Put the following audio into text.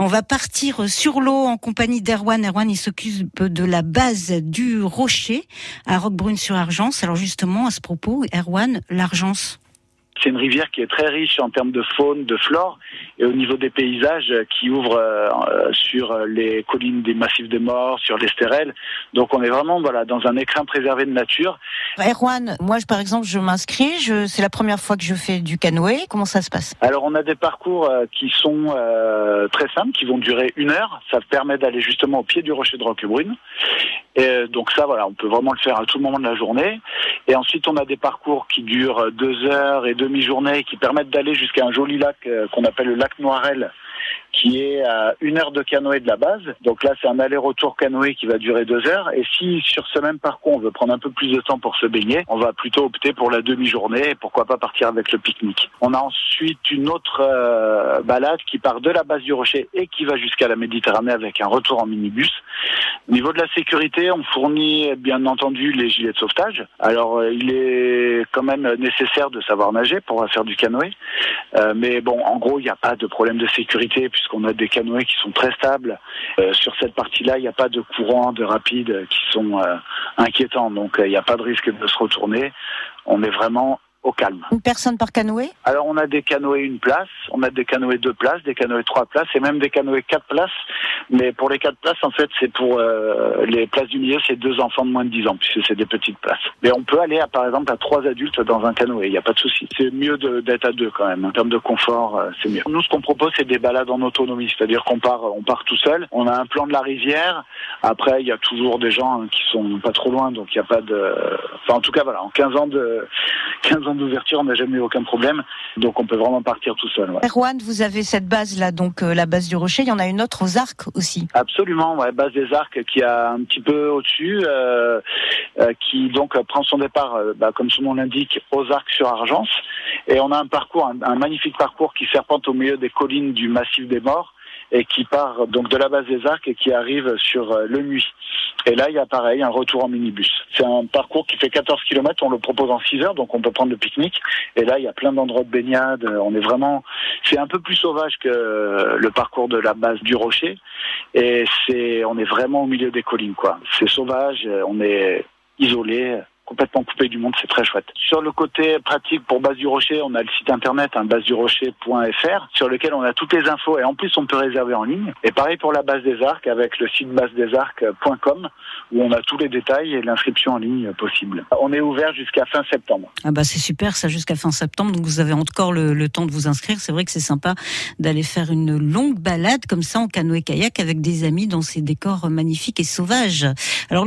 On va partir sur l'eau en compagnie d'Erwan. Erwan, il s'occupe de la base du Rocher à Roquebrune-sur-Argence. Alors justement, à ce propos, Erwan, l'Argence. C'est une rivière qui est très riche en termes de faune, de flore, et au niveau des paysages euh, qui ouvre euh, sur les collines des massifs des morts, sur l'Estérel. Donc on est vraiment voilà dans un écrin préservé de nature. Erwan, moi par exemple je m'inscris, c'est la première fois que je fais du canoë. Comment ça se passe? Alors on a des parcours euh, qui sont très simples, qui vont durer une heure. Ça permet d'aller justement au pied du rocher de Roquebrune. Et donc ça voilà, on peut vraiment le faire à tout moment de la journée. Et ensuite on a des parcours qui durent deux heures et demi-journée, qui permettent d'aller jusqu'à un joli lac qu'on appelle le lac Noirel, qui est à une heure de canoë de la base. Donc là, c'est un aller-retour canoë qui va durer deux heures. Et si sur ce même parcours, on veut prendre un peu plus de temps pour se baigner, on va plutôt opter pour la demi-journée et pourquoi pas partir avec le pique-nique. On a ensuite une autre euh, balade qui part de la base du rocher et qui va jusqu'à la Méditerranée avec un retour en minibus. Au niveau de la sécurité, on fournit bien entendu les gilets de sauvetage. Alors euh, il est quand même nécessaire de savoir nager pour faire du canoë. Euh, mais bon, en gros, il n'y a pas de problème de sécurité puisqu'on a des canoës qui sont très stables. Euh, sur cette partie-là, il n'y a pas de courant, de rapide qui sont euh, inquiétants. Donc il n'y a pas de risque de se retourner. On est vraiment au calme. Une personne par canoë Alors on a des canoës une place, on a des canoës deux places, des canoës trois places et même des canoës quatre places. Mais pour les quatre places, en fait, c'est pour euh, les places du milieu, c'est deux enfants de moins de 10 ans puisque c'est des petites places. Mais on peut aller à, par exemple à trois adultes dans un canoë, il n'y a pas de souci. C'est mieux d'être à deux quand même. En termes de confort, euh, c'est mieux. Nous, ce qu'on propose, c'est des balades en autonomie, c'est-à-dire qu'on part, on part tout seul. On a un plan de la rivière. Après, il y a toujours des gens qui sont pas trop loin, donc il n'y a pas de. Enfin, en tout cas, voilà, en 15 ans de 15 ans d'ouverture, on n'a jamais eu aucun problème. Donc on peut vraiment partir tout seul. Ouais. Erwan, vous avez cette base là, donc euh, la base du rocher. Il y en a une autre aux arcs aussi. Absolument, ouais, base des arcs qui a un petit peu au-dessus, euh, euh, qui donc prend son départ, bah, comme son nom l'indique, aux arcs sur Argence. Et on a un parcours, un, un magnifique parcours qui serpente au milieu des collines du massif des morts et qui part donc de la base des arcs et qui arrive sur euh, le Nuit. Et là, il y a pareil, un retour en minibus. C'est un parcours qui fait 14 km, on le propose en 6 heures, donc on peut prendre le pique-nique. Et là, il y a plein d'endroits de baignade. On est vraiment, c'est un peu plus sauvage que le parcours de la base du rocher. Et c'est, on est vraiment au milieu des collines, quoi. C'est sauvage, on est isolé complètement coupé du monde, c'est très chouette. Sur le côté pratique pour Base du Rocher, on a le site internet hein, basedurocher.fr sur lequel on a toutes les infos et en plus on peut réserver en ligne. Et pareil pour la base des arcs avec le site basedesarcs.com où on a tous les détails et l'inscription en ligne possible. On est ouvert jusqu'à fin septembre. Ah bah c'est super ça jusqu'à fin septembre donc vous avez encore le, le temps de vous inscrire. C'est vrai que c'est sympa d'aller faire une longue balade comme ça en canoë kayak avec des amis dans ces décors magnifiques et sauvages. Alors lui